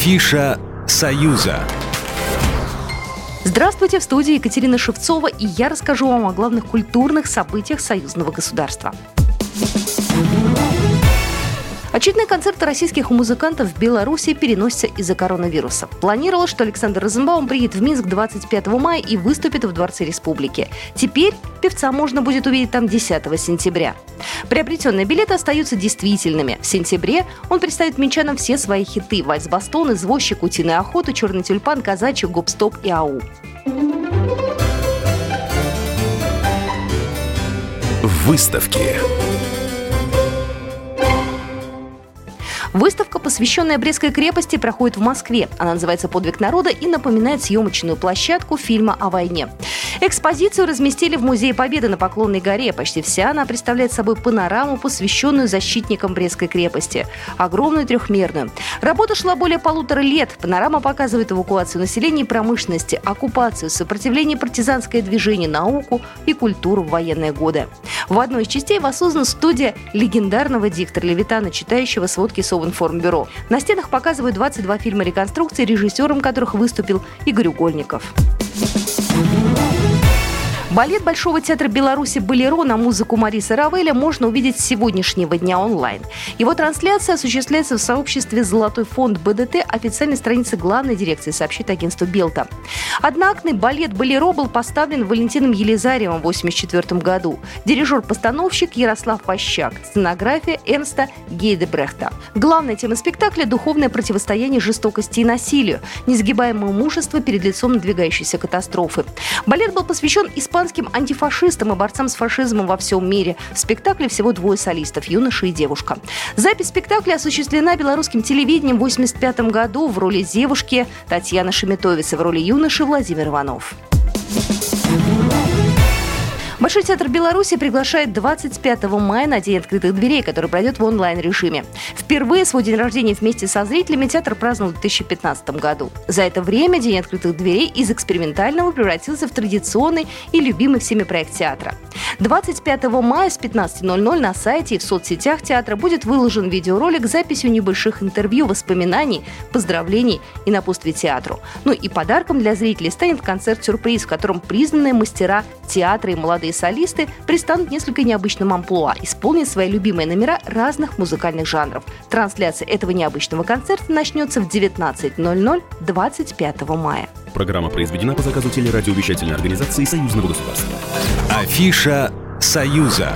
Афиша «Союза». Здравствуйте, в студии Екатерина Шевцова, и я расскажу вам о главных культурных событиях союзного государства. Очередные концерты российских музыкантов в Беларуси переносятся из-за коронавируса. Планировалось, что Александр Розенбаум приедет в Минск 25 мая и выступит в Дворце Республики. Теперь певца можно будет увидеть там 10 сентября. Приобретенные билеты остаются действительными. В сентябре он представит минчанам все свои хиты «Вальс Бастон», «Извозчик», «Утиная охота», «Черный тюльпан», «Казачий», «Гоп-стоп» и «Ау». Выставки. Выставка, посвященная Брестской крепости, проходит в Москве. Она называется «Подвиг народа» и напоминает съемочную площадку фильма о войне. Экспозицию разместили в Музее Победы на Поклонной горе. Почти вся она представляет собой панораму, посвященную защитникам Брестской крепости. Огромную трехмерную. Работа шла более полутора лет. Панорама показывает эвакуацию населения и промышленности, оккупацию, сопротивление партизанское движение, науку и культуру в военные годы. В одной из частей воссоздана студия легендарного диктора Левитана, читающего сводки Совинформбюро. На стенах показывают 22 фильма реконструкции, режиссером которых выступил Игорь Угольников. Thank you. Балет Большого театра Беларуси «Болеро» на музыку Мариса Равеля можно увидеть с сегодняшнего дня онлайн. Его трансляция осуществляется в сообществе «Золотой фонд БДТ» официальной страницы главной дирекции, сообщит агентство «Белта». Одноактный балет «Болеро» был поставлен Валентином Елизаревым в 1984 году. Дирижер-постановщик Ярослав Пощак. Сценография Эрнста Гейдебрехта. Главная тема спектакля – духовное противостояние жестокости и насилию, несгибаемое мужество перед лицом надвигающейся катастрофы. Балет был посвящен испанскому испанским антифашистам и борцам с фашизмом во всем мире. В спектакле всего двое солистов – юноша и девушка. Запись спектакля осуществлена белорусским телевидением в 1985 году в роли девушки Татьяна Шеметовица, в роли юноши Владимир Иванов. Большой театр Беларуси приглашает 25 мая на День открытых дверей, который пройдет в онлайн-режиме. Впервые свой день рождения вместе со зрителями театр праздновал в 2015 году. За это время День открытых дверей из экспериментального превратился в традиционный и любимый всеми проект театра. 25 мая с 15.00 на сайте и в соцсетях театра будет выложен видеоролик с записью небольших интервью, воспоминаний, поздравлений и напутствий театру. Ну и подарком для зрителей станет концерт-сюрприз, в котором признанные мастера театра и молодые солисты пристанут несколько необычным амплуа, исполнят свои любимые номера разных музыкальных жанров. Трансляция этого необычного концерта начнется в 19.00 25 мая. Программа произведена по заказу телерадиовещательной организации Союзного государства. Афиша «Союза».